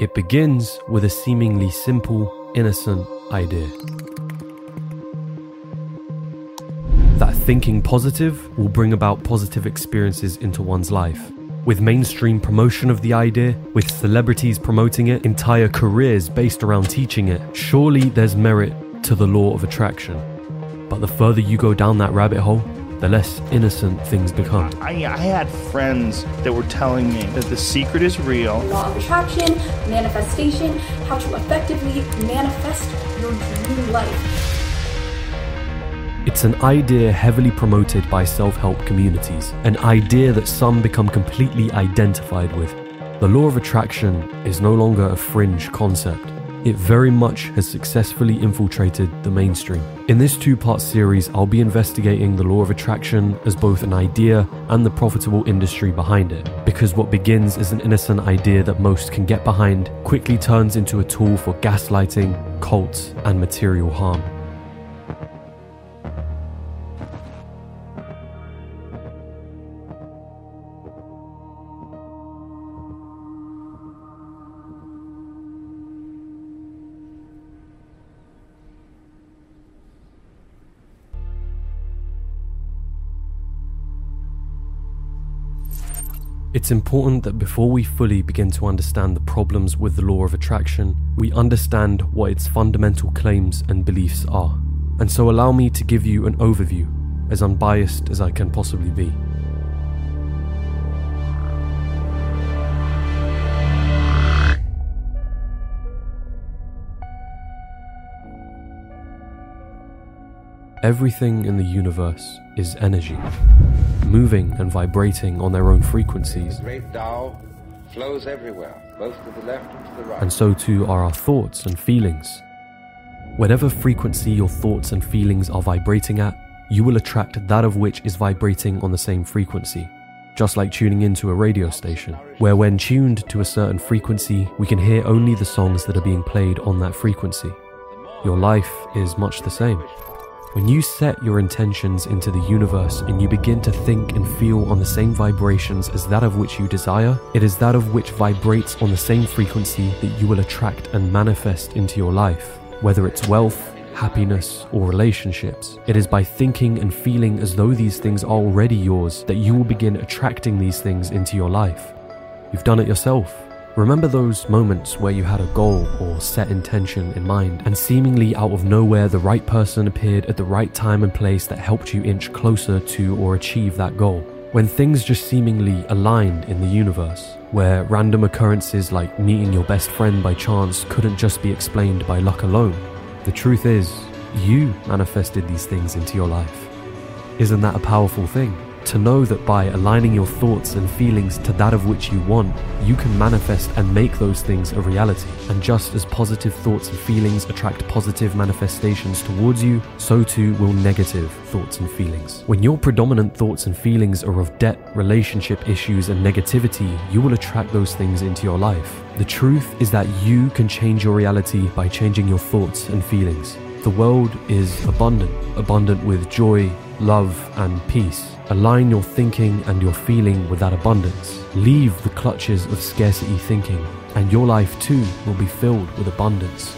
It begins with a seemingly simple, innocent idea. That thinking positive will bring about positive experiences into one's life. With mainstream promotion of the idea, with celebrities promoting it, entire careers based around teaching it, surely there's merit to the law of attraction. But the further you go down that rabbit hole, the less innocent things become. I, I had friends that were telling me that the secret is real. Law of attraction, manifestation, how to effectively manifest your dream life. It's an idea heavily promoted by self help communities, an idea that some become completely identified with. The law of attraction is no longer a fringe concept. It very much has successfully infiltrated the mainstream. In this two part series, I'll be investigating the law of attraction as both an idea and the profitable industry behind it. Because what begins as an innocent idea that most can get behind quickly turns into a tool for gaslighting, cults, and material harm. It's important that before we fully begin to understand the problems with the law of attraction, we understand what its fundamental claims and beliefs are. And so allow me to give you an overview, as unbiased as I can possibly be. Everything in the universe is energy, moving and vibrating on their own frequencies. The great Tao flows everywhere, both to the left and to the right. and so too are our thoughts and feelings. Whatever frequency your thoughts and feelings are vibrating at, you will attract that of which is vibrating on the same frequency. Just like tuning into a radio station, where when tuned to a certain frequency, we can hear only the songs that are being played on that frequency. Your life is much the same. When you set your intentions into the universe and you begin to think and feel on the same vibrations as that of which you desire, it is that of which vibrates on the same frequency that you will attract and manifest into your life. Whether it's wealth, happiness, or relationships, it is by thinking and feeling as though these things are already yours that you will begin attracting these things into your life. You've done it yourself. Remember those moments where you had a goal or set intention in mind, and seemingly out of nowhere, the right person appeared at the right time and place that helped you inch closer to or achieve that goal? When things just seemingly aligned in the universe, where random occurrences like meeting your best friend by chance couldn't just be explained by luck alone. The truth is, you manifested these things into your life. Isn't that a powerful thing? To know that by aligning your thoughts and feelings to that of which you want, you can manifest and make those things a reality. And just as positive thoughts and feelings attract positive manifestations towards you, so too will negative thoughts and feelings. When your predominant thoughts and feelings are of debt, relationship issues, and negativity, you will attract those things into your life. The truth is that you can change your reality by changing your thoughts and feelings. The world is abundant, abundant with joy, love, and peace. Align your thinking and your feeling with that abundance. Leave the clutches of scarcity thinking, and your life too will be filled with abundance.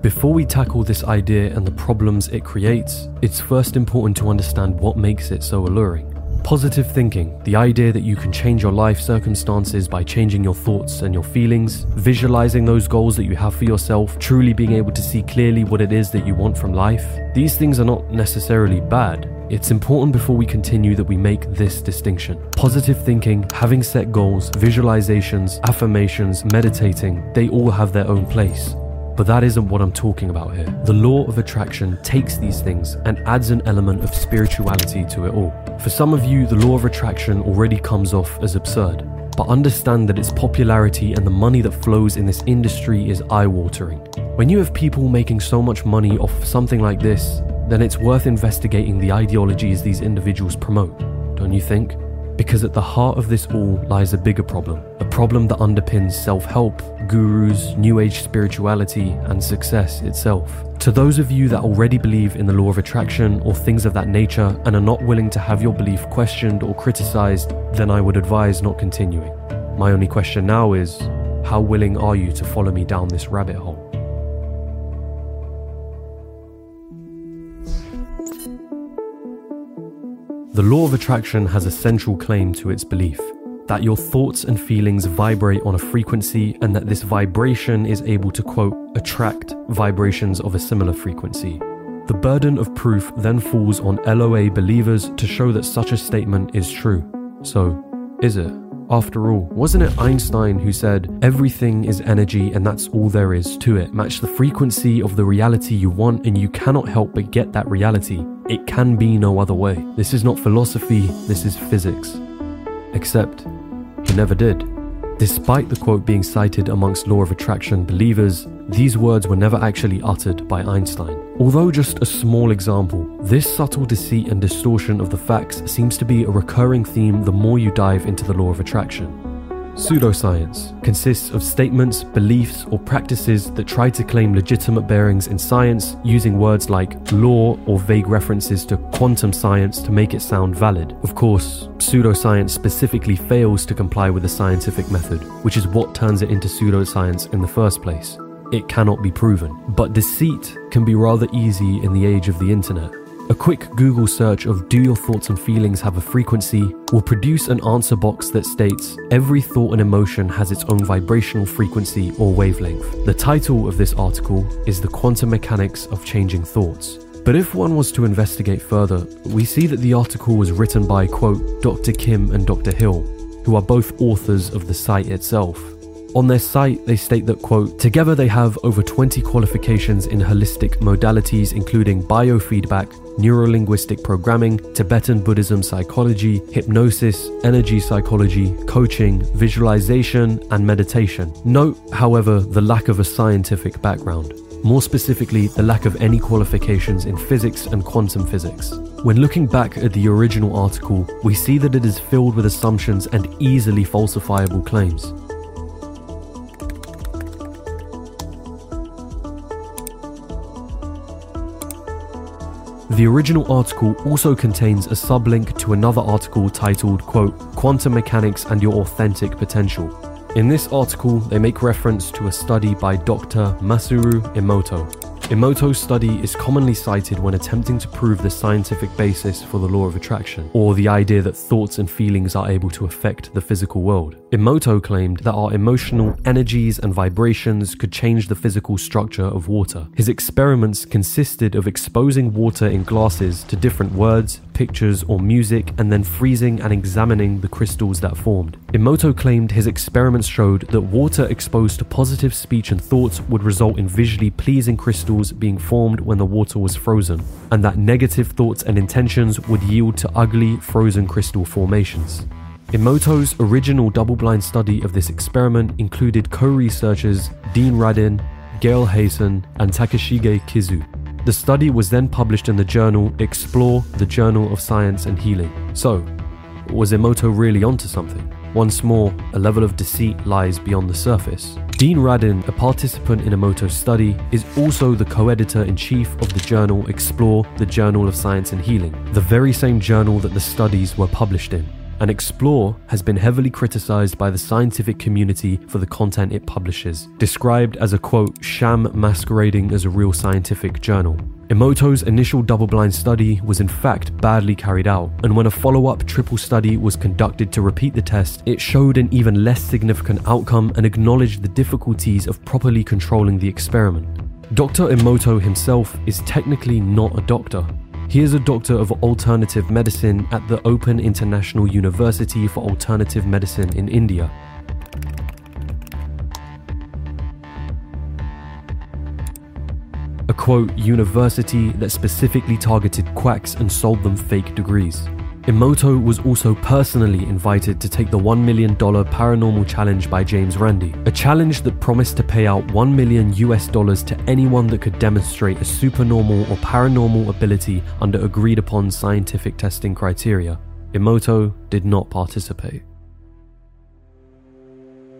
Before we tackle this idea and the problems it creates, it's first important to understand what makes it so alluring. Positive thinking, the idea that you can change your life circumstances by changing your thoughts and your feelings, visualizing those goals that you have for yourself, truly being able to see clearly what it is that you want from life. These things are not necessarily bad. It's important before we continue that we make this distinction. Positive thinking, having set goals, visualizations, affirmations, meditating, they all have their own place. But that isn't what I'm talking about here. The law of attraction takes these things and adds an element of spirituality to it all. For some of you, the law of attraction already comes off as absurd. But understand that its popularity and the money that flows in this industry is eye watering. When you have people making so much money off something like this, then it's worth investigating the ideologies these individuals promote, don't you think? Because at the heart of this all lies a bigger problem, a problem that underpins self help, gurus, new age spirituality, and success itself. To those of you that already believe in the law of attraction or things of that nature and are not willing to have your belief questioned or criticized, then I would advise not continuing. My only question now is how willing are you to follow me down this rabbit hole? The law of attraction has a central claim to its belief that your thoughts and feelings vibrate on a frequency and that this vibration is able to, quote, attract vibrations of a similar frequency. The burden of proof then falls on LOA believers to show that such a statement is true. So, is it? After all, wasn't it Einstein who said, everything is energy and that's all there is to it? Match the frequency of the reality you want and you cannot help but get that reality. It can be no other way. This is not philosophy, this is physics. Except, he never did. Despite the quote being cited amongst law of attraction believers, these words were never actually uttered by Einstein. Although just a small example, this subtle deceit and distortion of the facts seems to be a recurring theme the more you dive into the law of attraction. Pseudoscience consists of statements, beliefs, or practices that try to claim legitimate bearings in science using words like law or vague references to quantum science to make it sound valid. Of course, pseudoscience specifically fails to comply with the scientific method, which is what turns it into pseudoscience in the first place. It cannot be proven. But deceit can be rather easy in the age of the internet. A quick Google search of Do your thoughts and feelings have a frequency will produce an answer box that states every thought and emotion has its own vibrational frequency or wavelength. The title of this article is The Quantum Mechanics of Changing Thoughts. But if one was to investigate further, we see that the article was written by, quote, Dr. Kim and Dr. Hill, who are both authors of the site itself. On their site, they state that, quote, together they have over 20 qualifications in holistic modalities, including biofeedback, neurolinguistic programming, Tibetan Buddhism psychology, hypnosis, energy psychology, coaching, visualization, and meditation. Note, however, the lack of a scientific background. More specifically, the lack of any qualifications in physics and quantum physics. When looking back at the original article, we see that it is filled with assumptions and easily falsifiable claims. The original article also contains a sublink to another article titled, quote, Quantum Mechanics and Your Authentic Potential. In this article, they make reference to a study by Dr. Masaru Emoto, Emoto's study is commonly cited when attempting to prove the scientific basis for the law of attraction, or the idea that thoughts and feelings are able to affect the physical world. Emoto claimed that our emotional energies and vibrations could change the physical structure of water. His experiments consisted of exposing water in glasses to different words, pictures, or music, and then freezing and examining the crystals that formed. Emoto claimed his experiments showed that water exposed to positive speech and thoughts would result in visually pleasing crystals being formed when the water was frozen, and that negative thoughts and intentions would yield to ugly, frozen crystal formations. Emoto's original double blind study of this experiment included co researchers Dean Radin, Gail Hayssen, and Takashige Kizu. The study was then published in the journal Explore, the Journal of Science and Healing. So, was Emoto really onto something? Once more, a level of deceit lies beyond the surface. Dean Radin, a participant in Emoto's study, is also the co editor in chief of the journal Explore, the Journal of Science and Healing, the very same journal that the studies were published in and Explore has been heavily criticized by the scientific community for the content it publishes, described as a quote, sham masquerading as a real scientific journal. Emoto's initial double blind study was in fact badly carried out, and when a follow up triple study was conducted to repeat the test, it showed an even less significant outcome and acknowledged the difficulties of properly controlling the experiment. Dr. Emoto himself is technically not a doctor, he is a doctor of alternative medicine at the Open International University for Alternative Medicine in India. A quote, university that specifically targeted quacks and sold them fake degrees. Emoto was also personally invited to take the $1 million paranormal challenge by James Randi, a challenge that promised to pay out 1 million US dollars to anyone that could demonstrate a supernormal or paranormal ability under agreed upon scientific testing criteria. Emoto did not participate.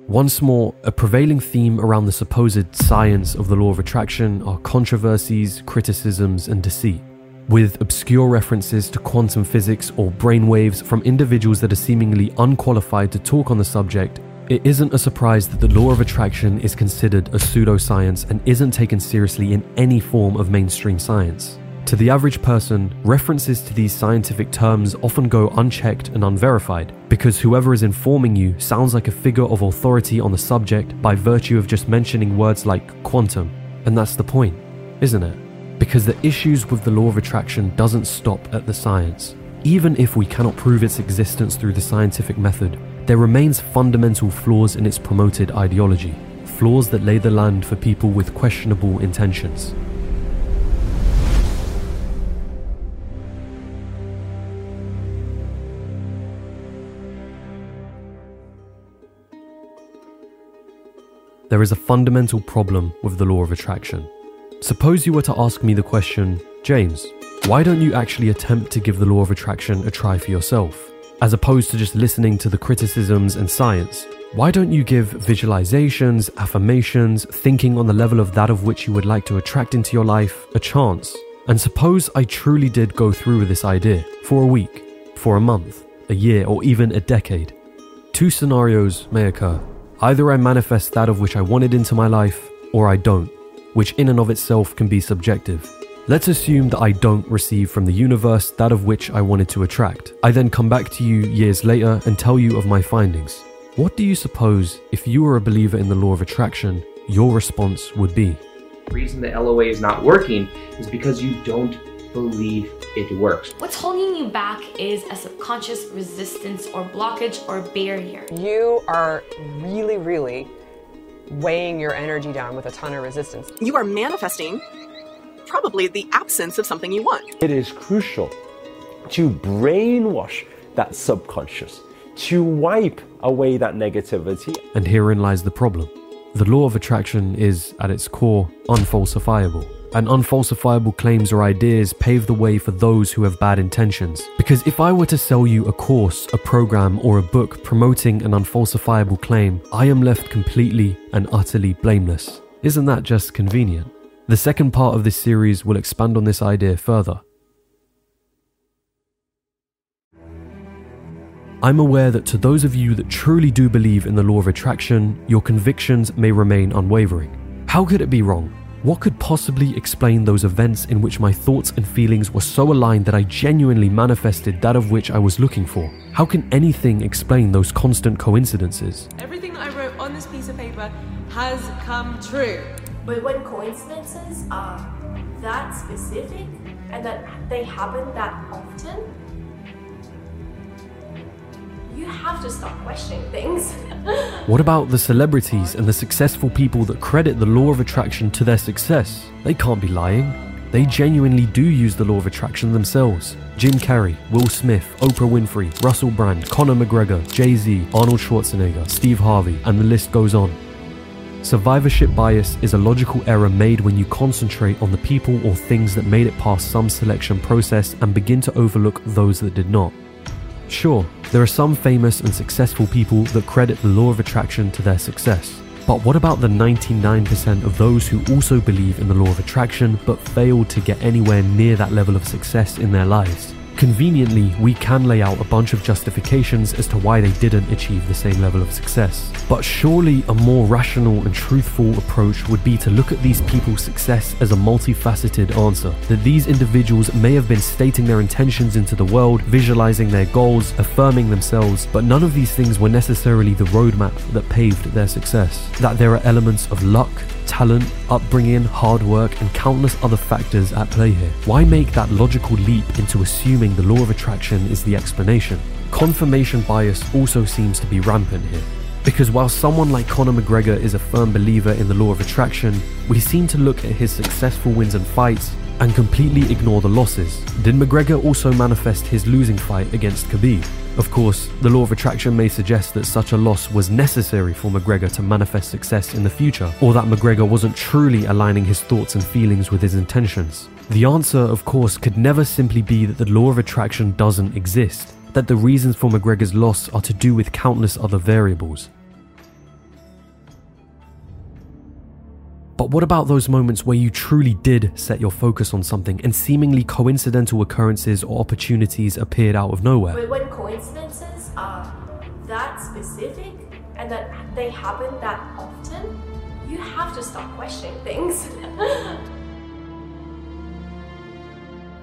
Once more, a prevailing theme around the supposed science of the law of attraction are controversies, criticisms, and deceit, with obscure references to quantum physics or brainwaves from individuals that are seemingly unqualified to talk on the subject. It isn't a surprise that the law of attraction is considered a pseudoscience and isn't taken seriously in any form of mainstream science. To the average person, references to these scientific terms often go unchecked and unverified because whoever is informing you sounds like a figure of authority on the subject by virtue of just mentioning words like quantum. And that's the point, isn't it? Because the issues with the law of attraction doesn't stop at the science. Even if we cannot prove its existence through the scientific method, there remains fundamental flaws in its promoted ideology, flaws that lay the land for people with questionable intentions. There is a fundamental problem with the law of attraction. Suppose you were to ask me the question, James, why don't you actually attempt to give the law of attraction a try for yourself? As opposed to just listening to the criticisms and science, why don't you give visualizations, affirmations, thinking on the level of that of which you would like to attract into your life a chance? And suppose I truly did go through with this idea for a week, for a month, a year, or even a decade. Two scenarios may occur. Either I manifest that of which I wanted into my life, or I don't, which in and of itself can be subjective. Let's assume that I don't receive from the universe that of which I wanted to attract. I then come back to you years later and tell you of my findings. What do you suppose, if you were a believer in the law of attraction, your response would be? The reason the LOA is not working is because you don't believe it works. What's holding you back is a subconscious resistance or blockage or barrier. You are really, really weighing your energy down with a ton of resistance. You are manifesting probably the absence of something you want. It is crucial to brainwash that subconscious, to wipe away that negativity. And herein lies the problem. The law of attraction is, at its core, unfalsifiable and unfalsifiable claims or ideas pave the way for those who have bad intentions. Because if I were to sell you a course, a program, or a book promoting an unfalsifiable claim, I am left completely and utterly blameless. Isn't that just convenient? The second part of this series will expand on this idea further. I'm aware that to those of you that truly do believe in the law of attraction, your convictions may remain unwavering. How could it be wrong? What could possibly explain those events in which my thoughts and feelings were so aligned that I genuinely manifested that of which I was looking for? How can anything explain those constant coincidences? Everything that I wrote on this piece of paper has come true. But when coincidences are that specific and that they happen that often, you have to stop questioning things. what about the celebrities and the successful people that credit the law of attraction to their success? They can't be lying. They genuinely do use the law of attraction themselves. Jim Carrey, Will Smith, Oprah Winfrey, Russell Brand, Conor McGregor, Jay Z, Arnold Schwarzenegger, Steve Harvey, and the list goes on. Survivorship bias is a logical error made when you concentrate on the people or things that made it past some selection process and begin to overlook those that did not. Sure, there are some famous and successful people that credit the law of attraction to their success. But what about the 99% of those who also believe in the law of attraction but failed to get anywhere near that level of success in their lives? Conveniently, we can lay out a bunch of justifications as to why they didn't achieve the same level of success. But surely a more rational and truthful approach would be to look at these people's success as a multifaceted answer. That these individuals may have been stating their intentions into the world, visualizing their goals, affirming themselves, but none of these things were necessarily the roadmap that paved their success. That there are elements of luck, talent, upbringing, hard work, and countless other factors at play here. Why make that logical leap into assuming the law of attraction is the explanation? Confirmation bias also seems to be rampant here. Because while someone like Conor McGregor is a firm believer in the law of attraction, we seem to look at his successful wins and fights and completely ignore the losses. Did McGregor also manifest his losing fight against Khabib? Of course, the law of attraction may suggest that such a loss was necessary for McGregor to manifest success in the future, or that McGregor wasn't truly aligning his thoughts and feelings with his intentions. The answer, of course, could never simply be that the law of attraction doesn't exist, that the reasons for McGregor's loss are to do with countless other variables. But what about those moments where you truly did set your focus on something and seemingly coincidental occurrences or opportunities appeared out of nowhere? But when coincidences are that specific and that they happen that often, you have to stop questioning things.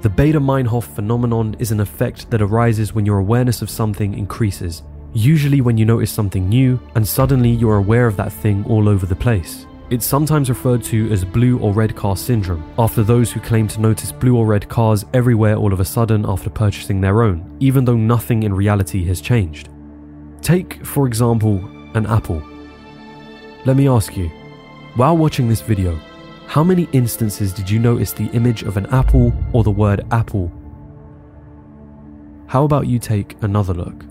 The Baader-Meinhof phenomenon is an effect that arises when your awareness of something increases, usually when you notice something new and suddenly you're aware of that thing all over the place. It's sometimes referred to as blue or red car syndrome, after those who claim to notice blue or red cars everywhere all of a sudden after purchasing their own, even though nothing in reality has changed. Take, for example, an apple. Let me ask you, while watching this video, how many instances did you notice the image of an apple or the word apple? How about you take another look?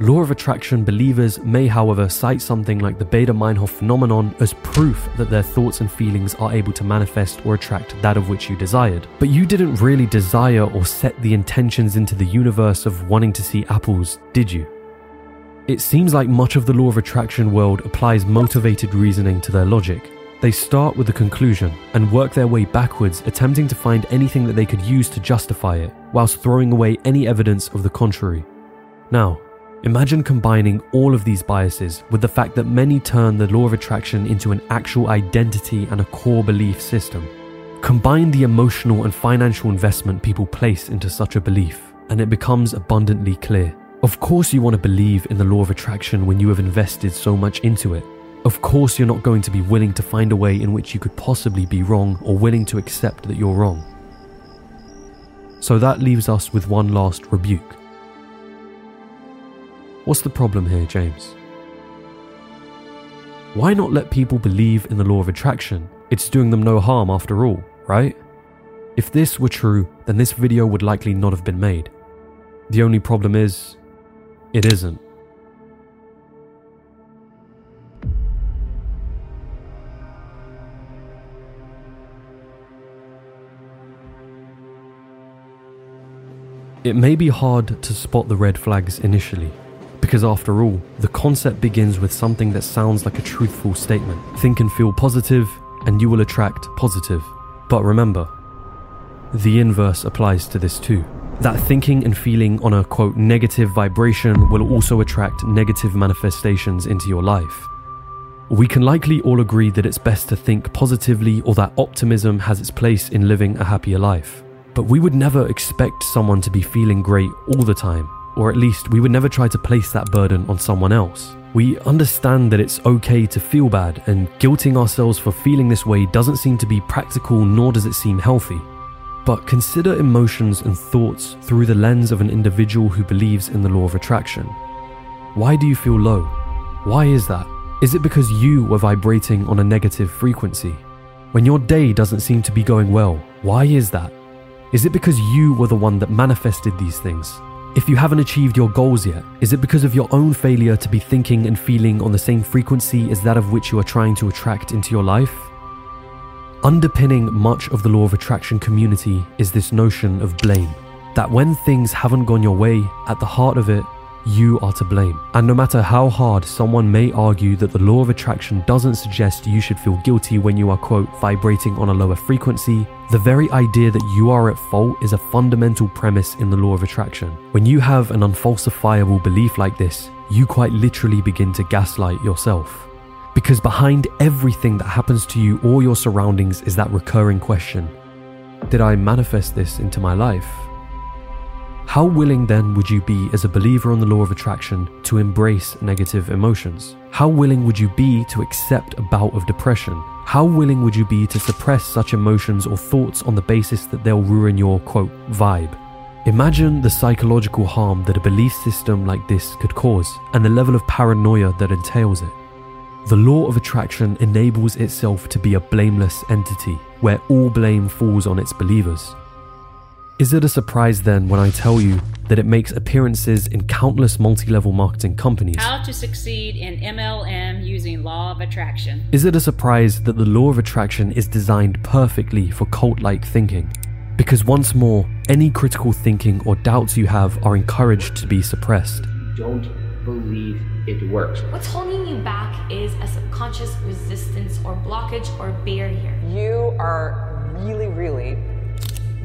Law of attraction believers may, however, cite something like the Baader-Meinhof phenomenon as proof that their thoughts and feelings are able to manifest or attract that of which you desired. But you didn't really desire or set the intentions into the universe of wanting to see apples, did you? It seems like much of the law of attraction world applies motivated reasoning to their logic. They start with the conclusion and work their way backwards, attempting to find anything that they could use to justify it, whilst throwing away any evidence of the contrary. Now, Imagine combining all of these biases with the fact that many turn the law of attraction into an actual identity and a core belief system. Combine the emotional and financial investment people place into such a belief, and it becomes abundantly clear. Of course, you want to believe in the law of attraction when you have invested so much into it. Of course, you're not going to be willing to find a way in which you could possibly be wrong or willing to accept that you're wrong. So that leaves us with one last rebuke. What's the problem here, James? Why not let people believe in the law of attraction? It's doing them no harm after all, right? If this were true, then this video would likely not have been made. The only problem is, it isn't. It may be hard to spot the red flags initially, because after all, the concept begins with something that sounds like a truthful statement. Think and feel positive, and you will attract positive. But remember, the inverse applies to this too. That thinking and feeling on a quote negative vibration will also attract negative manifestations into your life. We can likely all agree that it's best to think positively or that optimism has its place in living a happier life. But we would never expect someone to be feeling great all the time or at least we would never try to place that burden on someone else. We understand that it's okay to feel bad, and guilting ourselves for feeling this way doesn't seem to be practical nor does it seem healthy. But consider emotions and thoughts through the lens of an individual who believes in the law of attraction. Why do you feel low? Why is that? Is it because you were vibrating on a negative frequency? When your day doesn't seem to be going well, why is that? Is it because you were the one that manifested these things? If you haven't achieved your goals yet, is it because of your own failure to be thinking and feeling on the same frequency as that of which you are trying to attract into your life? Underpinning much of the law of attraction community is this notion of blame. That when things haven't gone your way, at the heart of it you are to blame. And no matter how hard someone may argue that the law of attraction doesn't suggest you should feel guilty when you are, quote, vibrating on a lower frequency, the very idea that you are at fault is a fundamental premise in the law of attraction. When you have an unfalsifiable belief like this, you quite literally begin to gaslight yourself. Because behind everything that happens to you or your surroundings is that recurring question Did I manifest this into my life? How willing then would you be as a believer on the law of attraction to embrace negative emotions? How willing would you be to accept a bout of depression? How willing would you be to suppress such emotions or thoughts on the basis that they'll ruin your quote vibe? Imagine the psychological harm that a belief system like this could cause and the level of paranoia that entails it. The law of attraction enables itself to be a blameless entity where all blame falls on its believers. Is it a surprise then when I tell you that it makes appearances in countless multi level marketing companies? How to succeed in MLM using law of attraction. Is it a surprise that the law of attraction is designed perfectly for cult like thinking? Because once more, any critical thinking or doubts you have are encouraged to be suppressed. Don't believe it works. What's holding you back is a subconscious resistance or blockage or barrier. You are really, really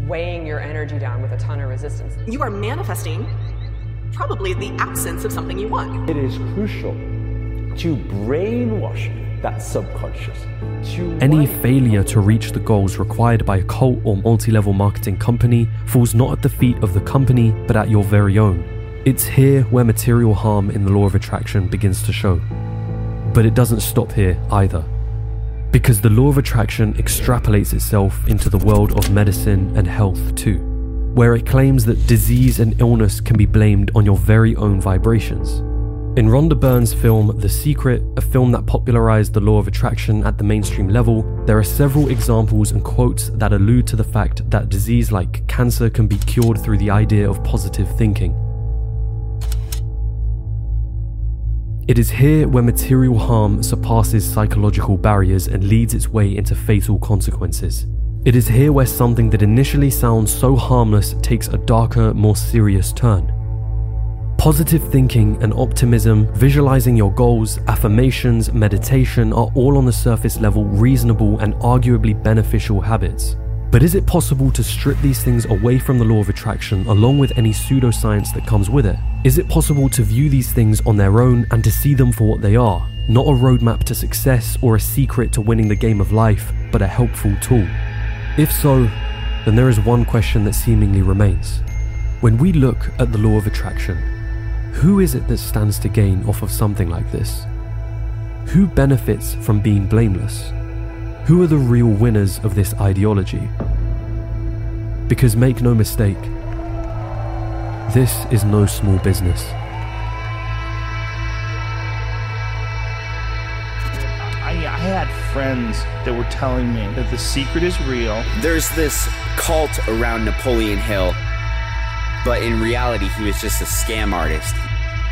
weighing your energy down with a ton of resistance. You are manifesting probably the absence of something you want. It is crucial to brainwash that subconscious. To Any failure to reach the goals required by a cult or multi level marketing company falls not at the feet of the company, but at your very own. It's here where material harm in the law of attraction begins to show. But it doesn't stop here either. Because the law of attraction extrapolates itself into the world of medicine and health too, where it claims that disease and illness can be blamed on your very own vibrations. In Rhonda Byrne's film The Secret, a film that popularized the law of attraction at the mainstream level, there are several examples and quotes that allude to the fact that disease like cancer can be cured through the idea of positive thinking. It is here where material harm surpasses psychological barriers and leads its way into fatal consequences. It is here where something that initially sounds so harmless takes a darker, more serious turn. Positive thinking and optimism, visualizing your goals, affirmations, meditation are all on the surface level reasonable and arguably beneficial habits. But is it possible to strip these things away from the law of attraction along with any pseudoscience that comes with it? Is it possible to view these things on their own and to see them for what they are? Not a roadmap to success or a secret to winning the game of life, but a helpful tool. If so, then there is one question that seemingly remains. When we look at the law of attraction, who is it that stands to gain off of something like this? Who benefits from being blameless? Who are the real winners of this ideology? Because make no mistake, this is no small business. I, I had friends that were telling me that the secret is real. There's this cult around Napoleon Hill, but in reality, he was just a scam artist.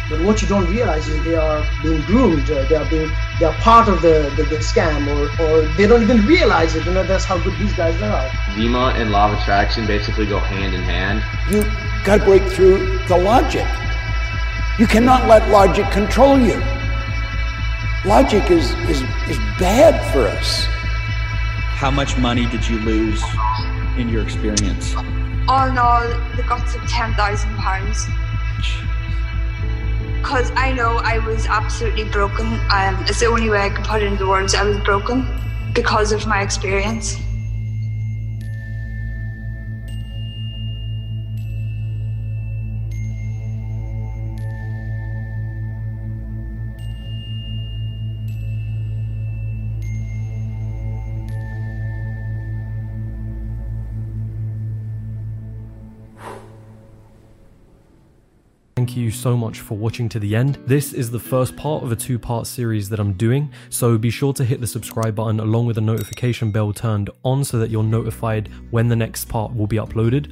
But what you don't realize is they are being groomed. They are being they are part of the, the, the, scam, or, or they don't even realize it. You know that's how good these guys are. Vima and law of attraction basically go hand in hand. You got to break through the logic. You cannot let logic control you. Logic is is is bad for us. How much money did you lose in your experience? Oh, all in all, the guts of ten thousand pounds because I know I was absolutely broken. Um, it's the only way I can put it into words. I was broken because of my experience. Thank you so much for watching to the end. This is the first part of a two part series that I'm doing, so be sure to hit the subscribe button along with the notification bell turned on so that you're notified when the next part will be uploaded.